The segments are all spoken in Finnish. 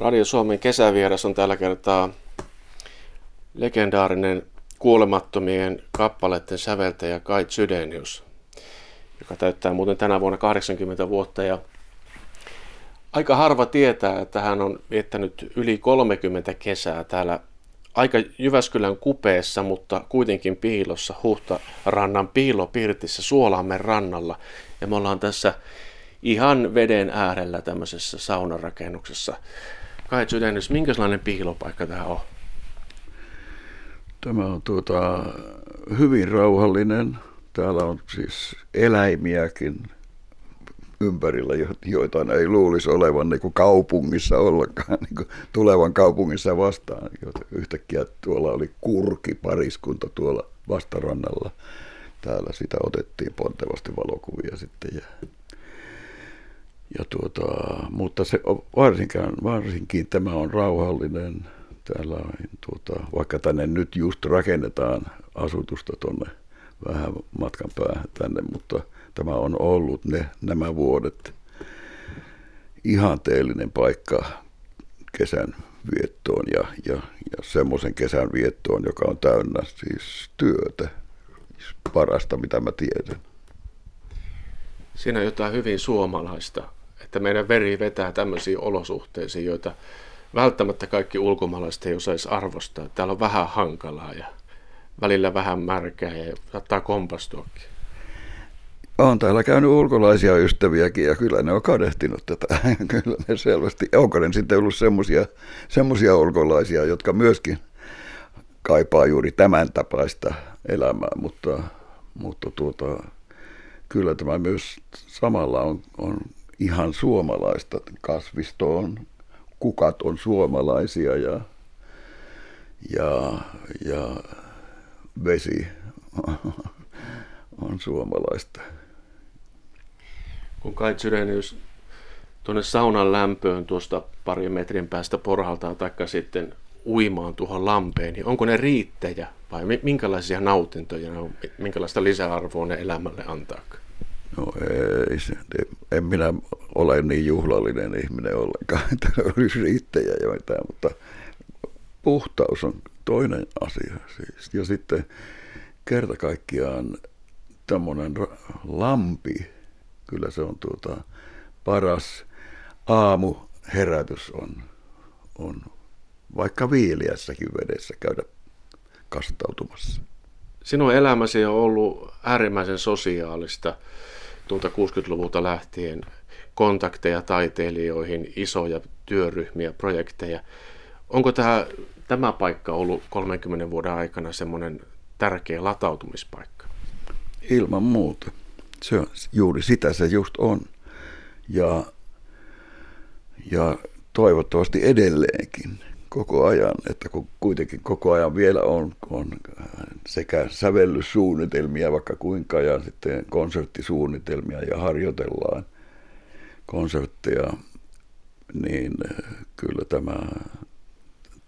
Radio Suomen kesävieras on tällä kertaa legendaarinen kuolemattomien kappaleiden säveltäjä Kai Sydenius, joka täyttää muuten tänä vuonna 80 vuotta. Ja aika harva tietää, että hän on viettänyt yli 30 kesää täällä aika Jyväskylän kupeessa, mutta kuitenkin piilossa Huhtarannan piilopirtissä Suolaamen rannalla. Ja me ollaan tässä ihan veden äärellä tämmöisessä saunarakennuksessa. Kai Sydänys, minkälainen piilopaikka tämä on? Tämä on tuota, hyvin rauhallinen. Täällä on siis eläimiäkin ympärillä, joita ei luulisi olevan niin kuin kaupungissa ollenkaan, niin kuin tulevan kaupungissa vastaan. Yhtäkkiä tuolla oli kurki pariskunta tuolla vastarannalla. Täällä sitä otettiin pontevasti valokuvia sitten. Ja ja tuota, mutta se, varsinkin, varsinkin tämä on rauhallinen. Täällä on, tuota, vaikka tänne nyt just rakennetaan asutusta tuonne vähän matkan päähän tänne, mutta tämä on ollut ne, nämä vuodet ihanteellinen paikka kesän viettoon ja, ja, ja semmoisen kesän viettoon, joka on täynnä siis työtä, parasta mitä mä tiedän. Siinä on jotain hyvin suomalaista että meidän veri vetää tämmöisiin olosuhteisiin, joita välttämättä kaikki ulkomaalaiset ei osaisi arvostaa. Täällä on vähän hankalaa ja välillä vähän märkää ja saattaa kompastuakin. On täällä käynyt ulkolaisia ystäviäkin ja kyllä ne on kadehtinut tätä. kyllä ne selvästi. Onko ne sitten ollut semmoisia, ulkolaisia, jotka myöskin kaipaa juuri tämän tapaista elämää, mutta, mutta tuota, kyllä tämä myös samalla on, on ihan suomalaista. Kasvisto on, kukat on suomalaisia ja, ja, ja vesi on suomalaista. Kun Kai Syrenius tuonne saunan lämpöön tuosta pari metrin päästä porhaltaan taikka sitten uimaan tuohon lampeen, niin onko ne riittäjä vai minkälaisia nautintoja ne on, minkälaista lisäarvoa ne elämälle antaa? No ei, se, en minä ole niin juhlallinen ihminen ollenkaan, että olisi riittäjä joitain, mutta puhtaus on toinen asia. Siis. Ja sitten kerta kaikkiaan tämmöinen lampi, kyllä se on tuota, paras aamuherätys on, on vaikka viiliässäkin vedessä käydä kastautumassa. Sinun elämäsi on ollut äärimmäisen sosiaalista tuolta 60-luvulta lähtien kontakteja taiteilijoihin, isoja työryhmiä, projekteja. Onko tämä, tämä paikka ollut 30 vuoden aikana semmoinen tärkeä latautumispaikka? Ilman muuta. Se on, juuri sitä se just on. Ja, ja toivottavasti edelleenkin koko ajan, että kun kuitenkin koko ajan vielä on, on sekä sävellyssuunnitelmia vaikka kuinka ja sitten konserttisuunnitelmia ja harjoitellaan konsertteja, niin kyllä tämä,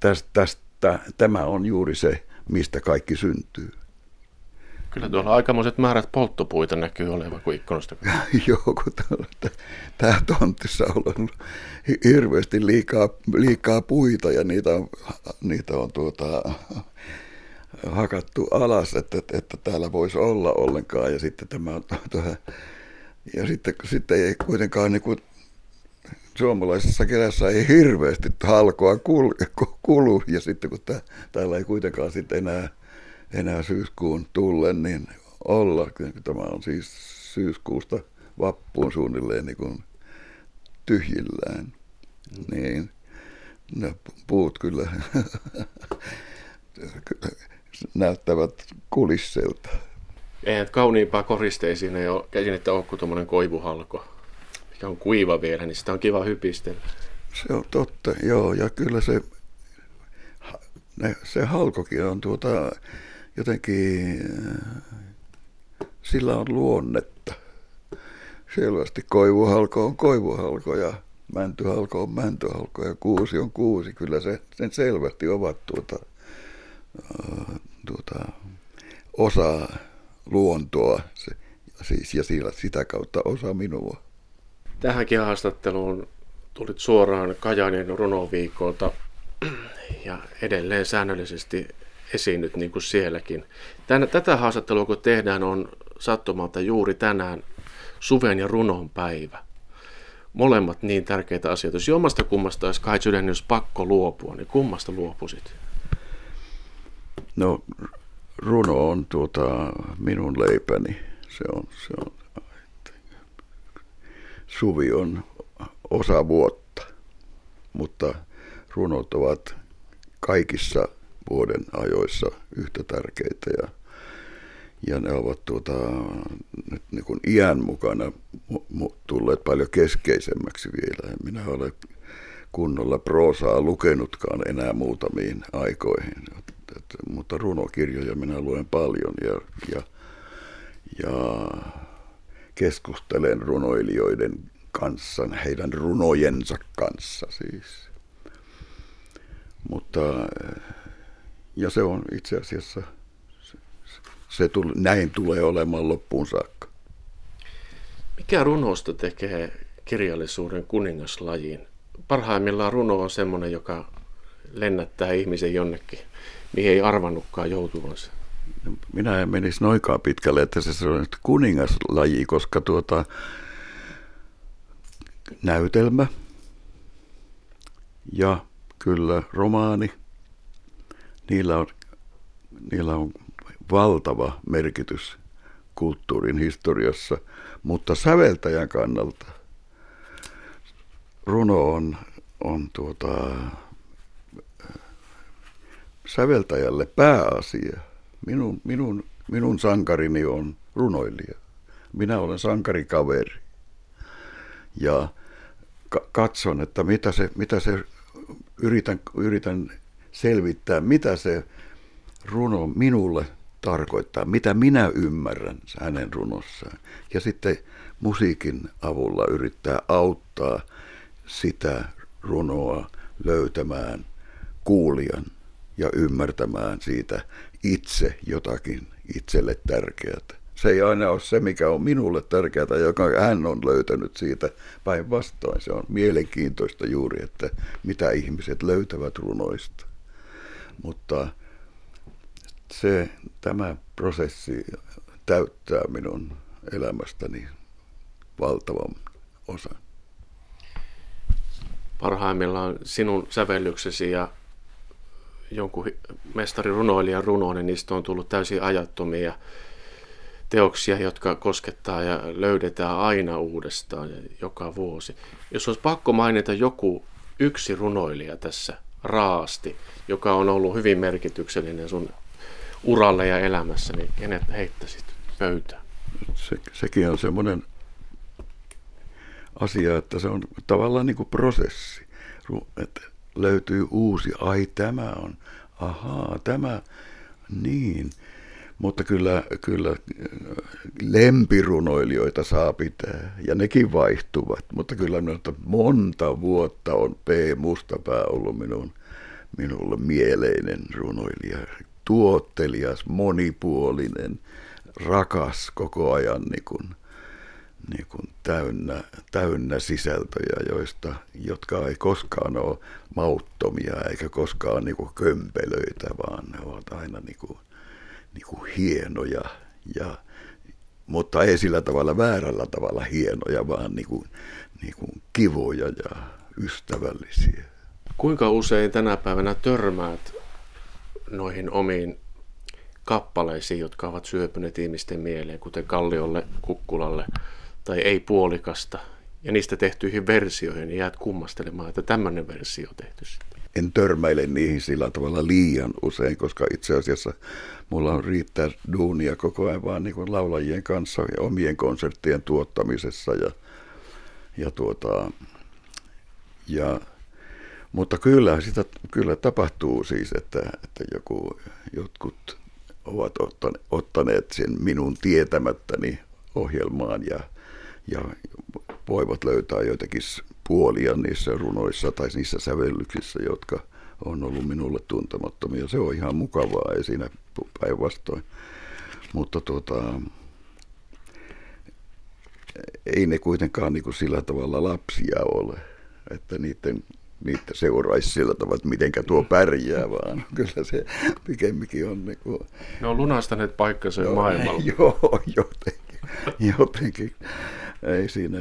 tästä, tästä, tämä on juuri se, mistä kaikki syntyy. Kyllä tuolla aikamoiset määrät polttopuita näkyy olevan kuin ikkunasta. Joo, kun tämä tontissa on ollut hirveästi liikaa, liikaa puita ja niitä on, niitä on tuota, hakattu alas, että, että täällä voisi olla ollenkaan. Ja sitten tämä tuota, ja sitten, sitten ei kuitenkaan niin kuin, suomalaisessa kerässä ei hirveästi halkoa kulu, ja sitten kun täällä ei kuitenkaan sitten enää enää syyskuun tullen niin olla. Tämä on siis syyskuusta vappuun suunnilleen niin kuin tyhjillään. Mm. Niin ne puut kyllä näyttävät kulisseilta. Eihän kauniimpaa koristeisiin ei ole, käsin, että ole kuin tuommoinen koivuhalko, mikä on kuiva vielä, niin sitä on kiva hypistellä. Se on totta, joo, ja kyllä se, ne, se halkokin on tuota, jotenkin sillä on luonnetta. Selvästi koivuhalko on koivuhalko ja mäntyhalko on mäntyhalko ja kuusi on kuusi. Kyllä se, sen selvästi ovat tuota, tuota, osa luontoa se, siis, ja sillä, sitä kautta osa minua. Tähänkin haastatteluun tulit suoraan Kajanin runoviikolta ja edelleen säännöllisesti esiinnyt niin kuin sielläkin. Tän, tätä haastattelua kun tehdään on sattumalta juuri tänään suven ja runon päivä. Molemmat niin tärkeitä asioita. Jos jommasta kummasta olisi kai jos pakko luopua, niin kummasta luopuisit? No runo on tuota, minun leipäni. Se on, se on, suvi on osa vuotta, mutta runot ovat kaikissa vuoden ajoissa yhtä tärkeitä ja, ja ne ovat tuota, nyt niin kuin iän mukana tulleet paljon keskeisemmäksi vielä. En minä ole kunnolla proosaa lukenutkaan enää muutamiin aikoihin, et, mutta runokirjoja minä luen paljon ja, ja, ja keskustelen runoilijoiden kanssa, heidän runojensa kanssa siis. Mutta ja se on itse asiassa, se, se tuli, näin tulee olemaan loppuun saakka. Mikä runosta tekee kirjallisuuden kuningaslajin? Parhaimmillaan runo on semmoinen, joka lennättää ihmisen jonnekin, mihin ei arvannutkaan joutuvansa. No, minä en menisi noikaan pitkälle, että se on kuningaslaji, koska tuota, näytelmä ja kyllä romaani, niillä on, niillä on valtava merkitys kulttuurin historiassa, mutta säveltäjän kannalta runo on, on tuota, säveltäjälle pääasia. Minun, minun, minun sankarini on runoilija. Minä olen sankarikaveri. Ja katson, että mitä se, mitä se yritän, yritän selvittää, mitä se runo minulle tarkoittaa, mitä minä ymmärrän hänen runossaan. Ja sitten musiikin avulla yrittää auttaa sitä runoa löytämään kuulijan ja ymmärtämään siitä itse jotakin itselle tärkeää se ei aina ole se, mikä on minulle tärkeää, joka hän on löytänyt siitä päinvastoin. Se on mielenkiintoista juuri, että mitä ihmiset löytävät runoista. Mutta se, tämä prosessi täyttää minun elämästäni valtavan osan. Parhaimmillaan sinun sävellyksesi ja jonkun mestari runoilijan runoinen, niin niistä on tullut täysin ajattomia teoksia, jotka koskettaa ja löydetään aina uudestaan joka vuosi. Jos olisi pakko mainita joku yksi runoilija tässä raasti, joka on ollut hyvin merkityksellinen sun uralle ja elämässä, niin kenet heittäisit pöytään? Se, sekin on semmoinen asia, että se on tavallaan niin kuin prosessi, että löytyy uusi, ai tämä on, ahaa, tämä, niin. Mutta kyllä, kyllä lempirunoilijoita saa pitää, ja nekin vaihtuvat. Mutta kyllä minusta monta vuotta on P. Mustapää ollut minun, minulle mieleinen runoilija. Tuottelias, monipuolinen, rakas koko ajan niin kuin, niin kuin täynnä, täynnä sisältöjä, joista, jotka ei koskaan ole mauttomia eikä koskaan niin kuin kömpelöitä, vaan ne ovat aina niin kuin niin kuin hienoja, ja, mutta ei sillä tavalla väärällä tavalla hienoja, vaan niin kuin, niin kuin kivoja ja ystävällisiä. Kuinka usein tänä päivänä törmäät noihin omiin kappaleisiin, jotka ovat syöpyneet ihmisten mieleen, kuten Kalliolle, Kukkulalle tai Ei puolikasta, ja niistä tehtyihin versioihin, niin jäät kummastelemaan, että tämmöinen versio tehty en törmäile niihin sillä tavalla liian usein, koska itse asiassa mulla on riittää duunia koko ajan vaan niin laulajien kanssa ja omien konserttien tuottamisessa ja, ja tuota, ja, mutta kyllä sitä kyllä tapahtuu siis, että, että joku, jotkut ovat ottaneet sen minun tietämättäni ohjelmaan ja, ja voivat löytää joitakin puolia niissä runoissa tai niissä sävellyksissä, jotka on ollut minulle tuntemattomia. Se on ihan mukavaa, ei siinä päinvastoin. Mutta tuota, ei ne kuitenkaan niin kuin sillä tavalla lapsia ole. että niiden, niitä seuraisi sillä tavalla, että mitenkä tuo pärjää, vaan kyllä se pikemminkin on niin kuin, Ne on lunastaneet paikkansa no, maailmalla. Joo, jotenkin, jotenkin. Ei siinä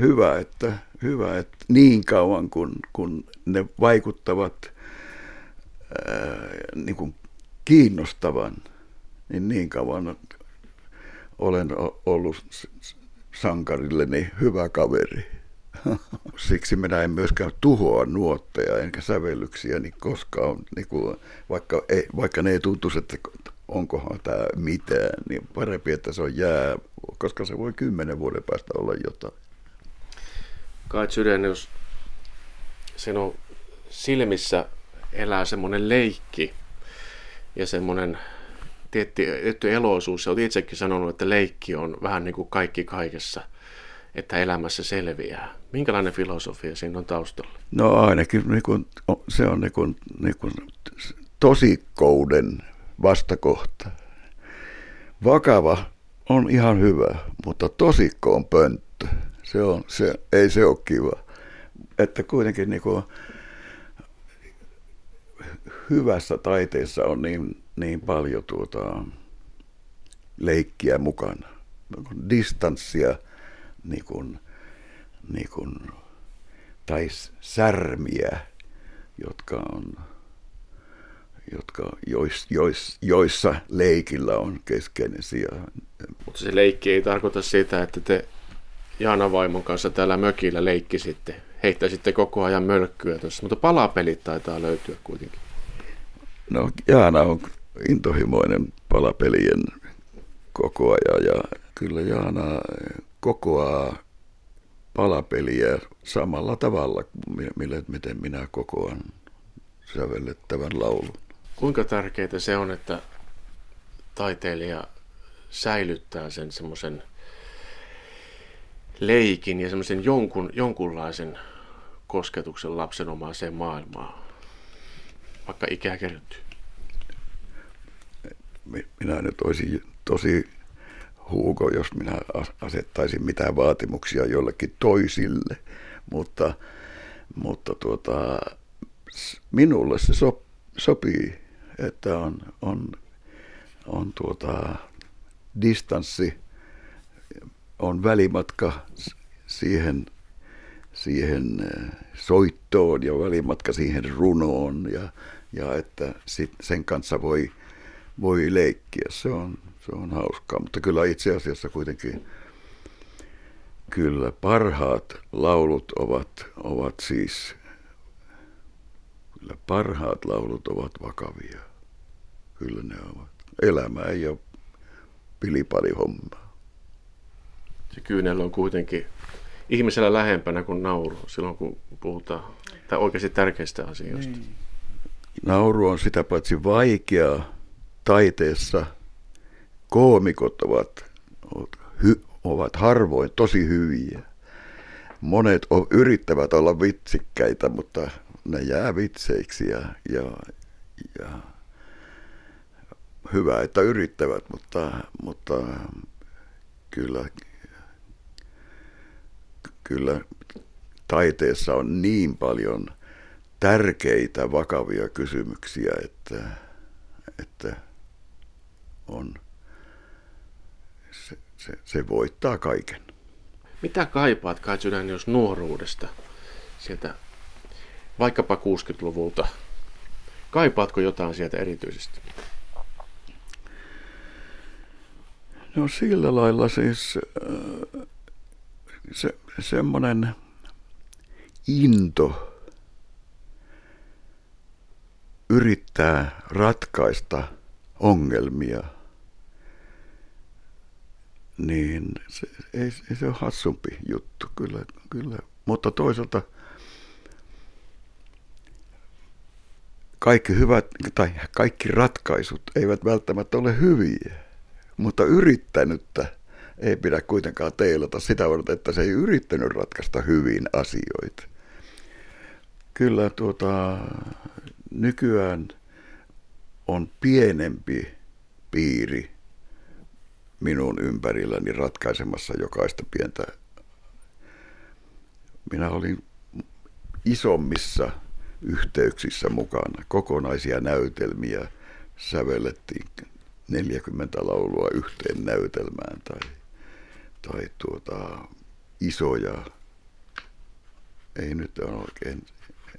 hyvä, että, hyvä, että niin kauan kun, kun ne vaikuttavat ää, niin kuin kiinnostavan, niin niin kauan olen ollut sankarilleni hyvä kaveri. Siksi minä en myöskään tuhoa nuotteja enkä sävellyksiä niin koskaan, niin kuin, vaikka, ei, vaikka ne ei tuntuisi, että onkohan tämä mitään, niin parempi, että se on jää, koska se voi kymmenen vuoden päästä olla jotain. Kai Sydenius, sinun silmissä elää semmoinen leikki ja semmoinen tietty, tietty eloisuus. Olet itsekin sanonut, että leikki on vähän niin kuin kaikki kaikessa, että elämässä selviää. Minkälainen filosofia siinä on taustalla? No ainakin niin kuin, se on niin kuin, niin kuin tosikkouden vastakohta. Vakava on ihan hyvä, mutta tosikko on pönttö. Se on, se, ei se ole kiva. Että kuitenkin niin kuin, hyvässä taiteessa on niin, niin paljon tuota, leikkiä mukana. Distanssia niin kuin, niin kuin, tai särmiä, jotka on jotka, jois, jois, joissa leikillä on keskeinen sija. Mutta se leikki ei tarkoita sitä, että te Jaana vaimon kanssa täällä mökillä leikkisitte, heittäisitte koko ajan mölkkyä tuossa, mutta palapelit taitaa löytyä kuitenkin. No Jaana on intohimoinen palapelien kokoaja ja kyllä Jaana kokoaa palapeliä samalla tavalla kuin miten minä kokoan sävellettävän laulun. Kuinka tärkeää se on, että taiteilija säilyttää sen semmoisen leikin ja semmoisen jonkun, jonkunlaisen kosketuksen lapsenomaiseen maailmaan, vaikka ikää kertyy? Minä nyt olisin tosi huuko, jos minä asettaisin mitään vaatimuksia jollekin toisille, mutta, mutta tuota, minulle se so, sopii, että on, on, on tuota, distanssi, on välimatka siihen, siihen eh, soittoon ja välimatka siihen runoon ja, ja että sit sen kanssa voi, voi leikkiä. Se on, se on hauskaa, mutta kyllä itse asiassa kuitenkin kyllä parhaat laulut ovat, ovat siis Kyllä parhaat laulut ovat vakavia. Kyllä ne ovat. Elämä ei ole pilipalihommaa. Se kyynel on kuitenkin ihmisellä lähempänä kuin nauru silloin, kun puhutaan tai oikeasti tärkeistä asioista. Niin. Nauru on sitä paitsi vaikea taiteessa. Koomikot ovat, ovat harvoin tosi hyviä. Monet yrittävät olla vitsikkäitä, mutta ne jää vitseiksi ja, ja, ja hyvä, että yrittävät, mutta, mutta kyllä, kyllä taiteessa on niin paljon tärkeitä, vakavia kysymyksiä, että, että on, se, se, se voittaa kaiken. Mitä kaipaat Kai jos nuoruudesta sieltä vaikkapa 60-luvulta. Kaipaatko jotain sieltä erityisesti? No sillä lailla siis äh, se, semmoinen into yrittää ratkaista ongelmia, niin se, ei, ei se ole hassumpi juttu kyllä, kyllä. Mutta toisaalta – kaikki hyvät tai kaikki ratkaisut eivät välttämättä ole hyviä, mutta yrittänyttä ei pidä kuitenkaan teilata sitä varten, että se ei yrittänyt ratkaista hyvin asioita. Kyllä tuota, nykyään on pienempi piiri minun ympärilläni ratkaisemassa jokaista pientä minä olin isommissa yhteyksissä mukana. Kokonaisia näytelmiä sävellettiin 40 laulua yhteen näytelmään tai, tai tuota, isoja. Ei nyt ole oikein,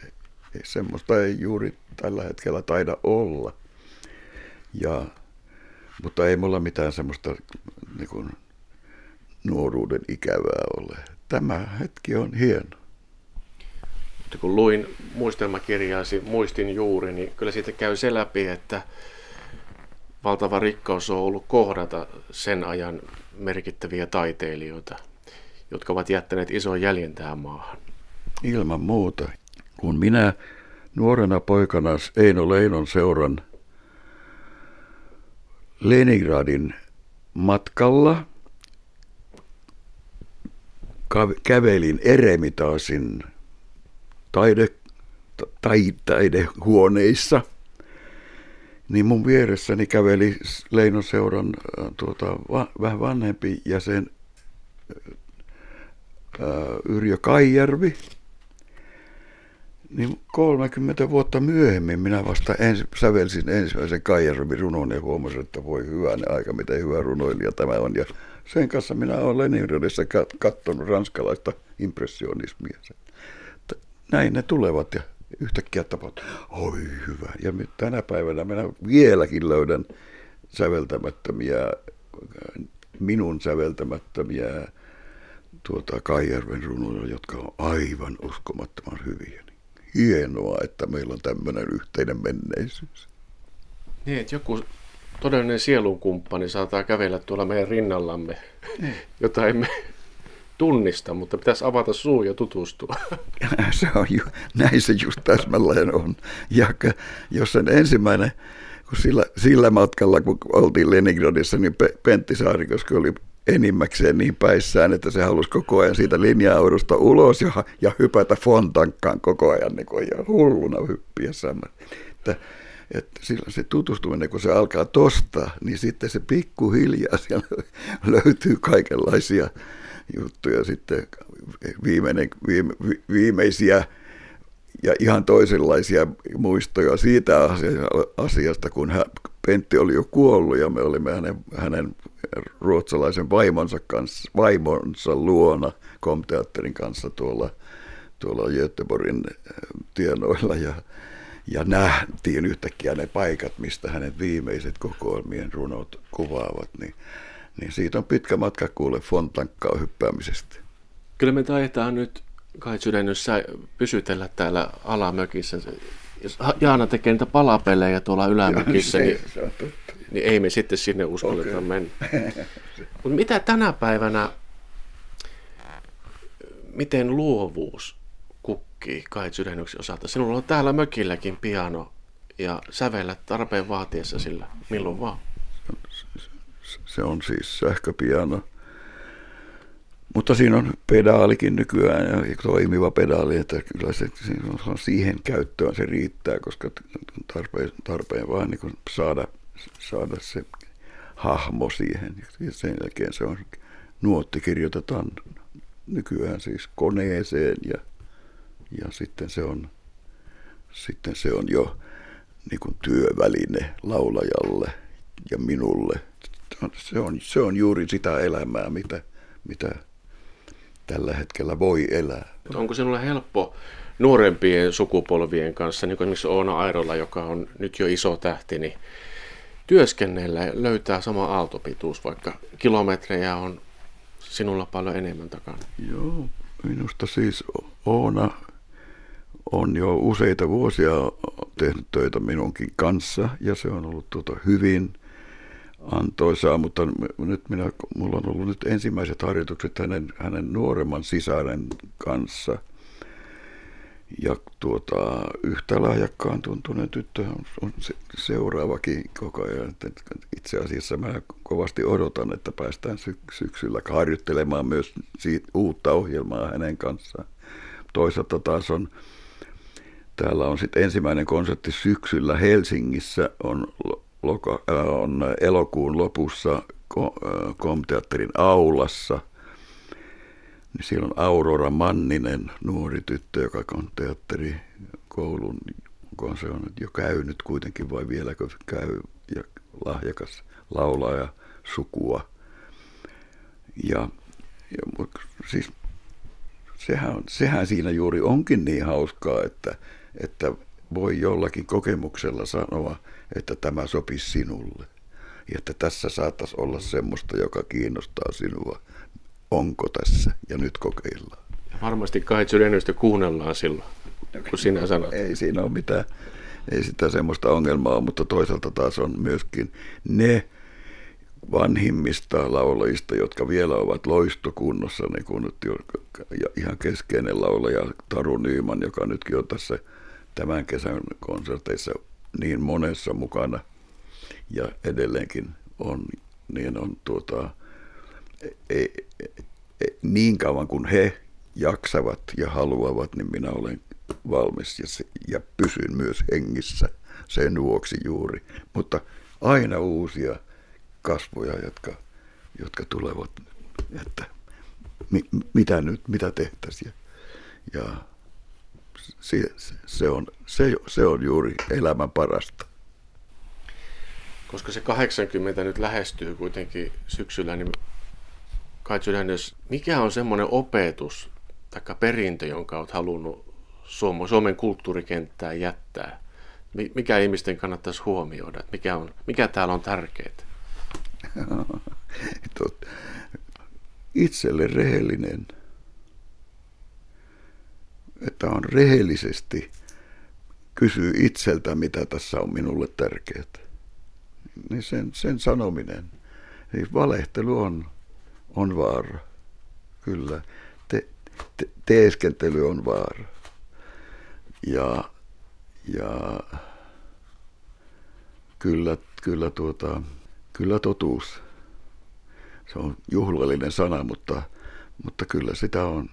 ei, semmoista ei juuri tällä hetkellä taida olla. Ja, mutta ei mulla mitään semmoista niin kuin, nuoruuden ikävää ole. Tämä hetki on hieno. Mutta kun luin muistelmakirjaasi, muistin juuri, niin kyllä siitä käy se läpi, että valtava rikkaus on ollut kohdata sen ajan merkittäviä taiteilijoita, jotka ovat jättäneet ison jäljen tähän maahan. Ilman muuta. Kun minä nuorena poikana Eino Leinon seuran Leningradin matkalla kävelin Eremitaasin taide, tai, taidehuoneissa, niin mun vieressäni käveli Leinon seuran äh, tuota, va, vähän vanhempi jäsen ää, äh, Yrjö Kaijärvi. Niin 30 vuotta myöhemmin minä vasta ens, sävelsin ensimmäisen Kaijärvi runon ja huomasin, että voi hyvänä aika, miten hyvä runoilija tämä on. Ja sen kanssa minä olen Leningradissa katsonut ranskalaista impressionismia näin ne tulevat ja yhtäkkiä tapahtuu, oi hyvä. Ja tänä päivänä minä vieläkin löydän säveltämättömiä, minun säveltämättömiä tuota Kaijärven runoja, jotka on aivan uskomattoman hyviä. Hienoa, että meillä on tämmöinen yhteinen menneisyys. Niin, että joku todellinen sielunkumppani saattaa kävellä tuolla meidän rinnallamme, niin. jota emme tunnista, mutta pitäisi avata suu ja tutustua. se on ju, näin se just täsmälleen on. Ja jos sen ensimmäinen, kun sillä, sillä matkalla, kun oltiin Leningradissa, niin Pentti Saarikoski oli enimmäkseen niin päissään, että se halusi koko ajan siitä linja-autosta ulos ja, ja hypätä fontankkaan koko ajan niin kuin, ja hulluna hyppiessä. Että, että silloin se tutustuminen, kun se alkaa tosta, niin sitten se pikkuhiljaa siellä löytyy kaikenlaisia juttuja sitten viimeinen, viime, viimeisiä ja ihan toisenlaisia muistoja siitä asiasta, kun hän, Pentti oli jo kuollut ja me olimme hänen, hänen ruotsalaisen vaimonsa, kanssa, vaimonsa luona Komteatterin kanssa tuolla, tuolla Göteborgin tienoilla ja, ja nähtiin yhtäkkiä ne paikat, mistä hänen viimeiset kokoelmien runot kuvaavat, niin niin siitä on pitkä matka kuule fontankkaa hyppäämisestä. Kyllä me taitaa nyt kai sydännössä pysytellä täällä alamökissä. Jos Jaana tekee niitä palapelejä tuolla ylämökissä, niin, niin ei me sitten sinne uskalleta okay. mennä. Mutta mitä tänä päivänä, miten luovuus kukkii kai sydännöksi osalta? Sinulla on täällä mökilläkin piano ja sävellä tarpeen vaatiessa sillä milloin vaan. Se on siis sähköpiano. Mutta siinä on pedaalikin nykyään ja toimiva pedaali, että kyllä se, siihen käyttöön se riittää, koska tarpeen, tarpeen vaan niin saada, saada se hahmo siihen. Ja sen jälkeen se on, nuotti kirjoitetaan nykyään siis koneeseen ja, ja sitten se on, sitten se on jo niin kuin työväline laulajalle ja minulle – se on, se on juuri sitä elämää, mitä, mitä tällä hetkellä voi elää. Onko sinulle helppo nuorempien sukupolvien kanssa, niin kuin esimerkiksi Oona Airola, joka on nyt jo iso tähti, niin työskennellä löytää sama aaltopituus, vaikka kilometrejä on sinulla paljon enemmän takana? Joo, minusta siis Oona on jo useita vuosia tehnyt töitä minunkin kanssa ja se on ollut tuota hyvin antoisaa, mutta nyt minä, mulla on ollut nyt ensimmäiset harjoitukset hänen, hänen nuoremman sisaren kanssa. Ja tuota, yhtä lahjakkaan tuntunen tyttö on, on se, seuraavakin koko ajan. Itse asiassa mä kovasti odotan, että päästään sy- syksyllä harjoittelemaan myös siitä uutta ohjelmaa hänen kanssaan. Toisaalta taas on, täällä on sitten ensimmäinen konsertti syksyllä Helsingissä on on elokuun lopussa Komteatterin aulassa. niin siellä on Aurora Manninen, nuori tyttö, joka on teatterikoulun, kun se on jo käynyt kuitenkin vai vieläkö käy, ja lahjakas laulaja sukua. Ja, ja siis sehän, sehän siinä juuri onkin niin hauskaa, että, että voi jollakin kokemuksella sanoa, että tämä sopisi sinulle. Ja että tässä saattaisi olla semmoista, joka kiinnostaa sinua. Onko tässä? Ja nyt kokeillaan. Ja varmasti kai sydänystä kuunnellaan silloin, kun sinä sanot. Ei siinä ole mitään, ei sitä semmoista ongelmaa, mutta toisaalta taas on myöskin ne vanhimmista laulajista, jotka vielä ovat loistokunnossa, niin kuin nyt ihan keskeinen laulaja Taru Nyyman, joka nytkin on tässä tämän kesän konserteissa niin monessa mukana ja edelleenkin on, niin on tuota, ei, ei, niin kauan kuin he jaksavat ja haluavat, niin minä olen valmis ja, se, ja pysyn myös hengissä sen vuoksi juuri. Mutta aina uusia kasvoja, jotka, jotka tulevat, että mi, mitä nyt, mitä tehtäisiin. Ja se, se, on, se, se on juuri elämän parasta. Koska se 80 nyt lähestyy kuitenkin syksyllä, niin kai jos mikä on semmoinen opetus tai perintö, jonka olet halunnut Suomen kulttuurikenttään jättää? Mikä ihmisten kannattaisi huomioida? Mikä, on, mikä täällä on tärkeää? Itselle rehellinen – että on rehellisesti kysyy itseltä, mitä tässä on minulle tärkeää. Niin sen, sen sanominen, niin valehtelu on, on vaara. Kyllä. Te, te, teeskentely on vaara. Ja, ja kyllä, kyllä, tuota, kyllä totuus. Se on juhlallinen sana, mutta, mutta kyllä sitä on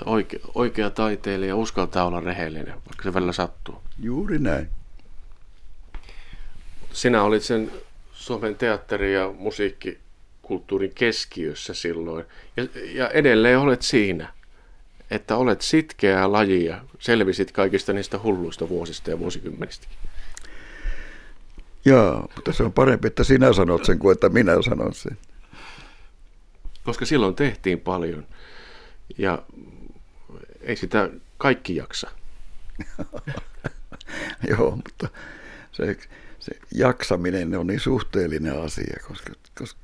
että oikea, oikea taiteilija uskaltaa olla rehellinen, vaikka se välillä sattuu. Juuri näin. Sinä olit sen Suomen teatteri- ja musiikkikulttuurin keskiössä silloin. Ja, ja edelleen olet siinä, että olet sitkeää lajia, selvisit kaikista niistä hulluista vuosista ja vuosikymmenistä. Joo, mutta se on parempi, että sinä sanot sen kuin että minä sanon sen. Koska silloin tehtiin paljon. Ja ei sitä kaikki jaksa. Joo, mutta se, se jaksaminen on niin suhteellinen asia, koska, koska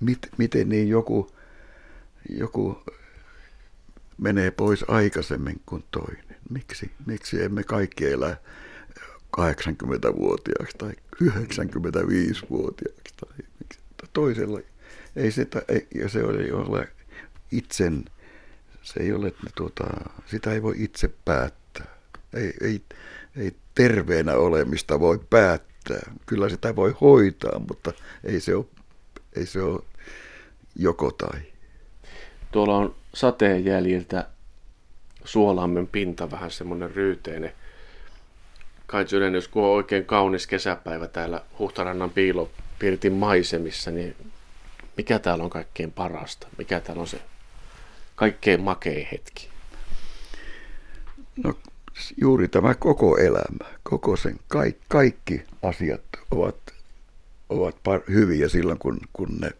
mit, miten niin joku, joku menee pois aikaisemmin kuin toinen. Miksi, miksi emme kaikki elä 80-vuotiaaksi tai 95-vuotiaaksi tai miksi, toisella ei sitä, ei, ja se ei ole itsen se ei ole, tuota, sitä ei voi itse päättää. Ei, ei, ei terveenä olemista voi päättää. Kyllä sitä voi hoitaa, mutta ei se ole, ei se ole joko tai. Tuolla on sateen jäljiltä Suolammen pinta vähän semmoinen ryyteinen. Kai jos kun on oikein kaunis kesäpäivä täällä Huhtarannan piilopirtin maisemissa, niin mikä täällä on kaikkein parasta? Mikä täällä on se kaikkein makein hetki? No juuri tämä koko elämä, koko sen, kaikki, kaikki asiat ovat, ovat par, hyviä silloin, kun, kun ne,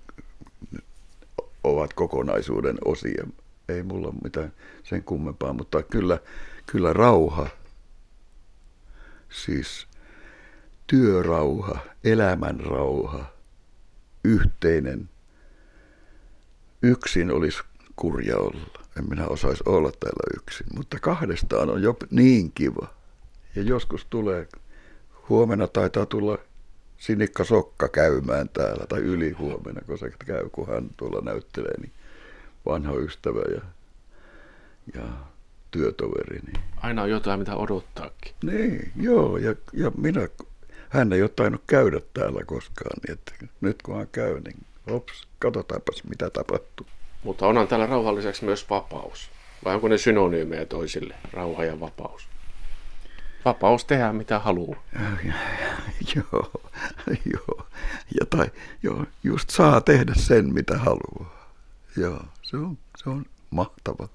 ovat kokonaisuuden osia. Ei mulla mitään sen kummempaa, mutta kyllä, kyllä rauha, siis työrauha, elämän rauha, yhteinen, yksin olisi kurja olla. En minä osaisi olla täällä yksin, mutta kahdestaan on jo niin kiva. Ja joskus tulee, huomenna taitaa tulla Sinikka Sokka käymään täällä, tai yli huomenna, kun se käy, kun hän tuolla näyttelee, niin vanha ystävä ja, ja työtoveri. Niin. Aina on jotain, mitä odottaakin. Niin, joo, ja, ja minä, hän ei ole tainnut käydä täällä koskaan, niin että nyt kun hän käy, niin hops, katsotaanpas mitä tapahtuu. Mutta onhan täällä rauhan lisäksi myös vapaus. Vai onko ne synonyymejä toisille, rauha ja vapaus? Vapaus tehdä mitä haluaa. joo, joo. Ja tai, joo, just saa tehdä sen mitä haluaa. Joo, se on, se on mahtava.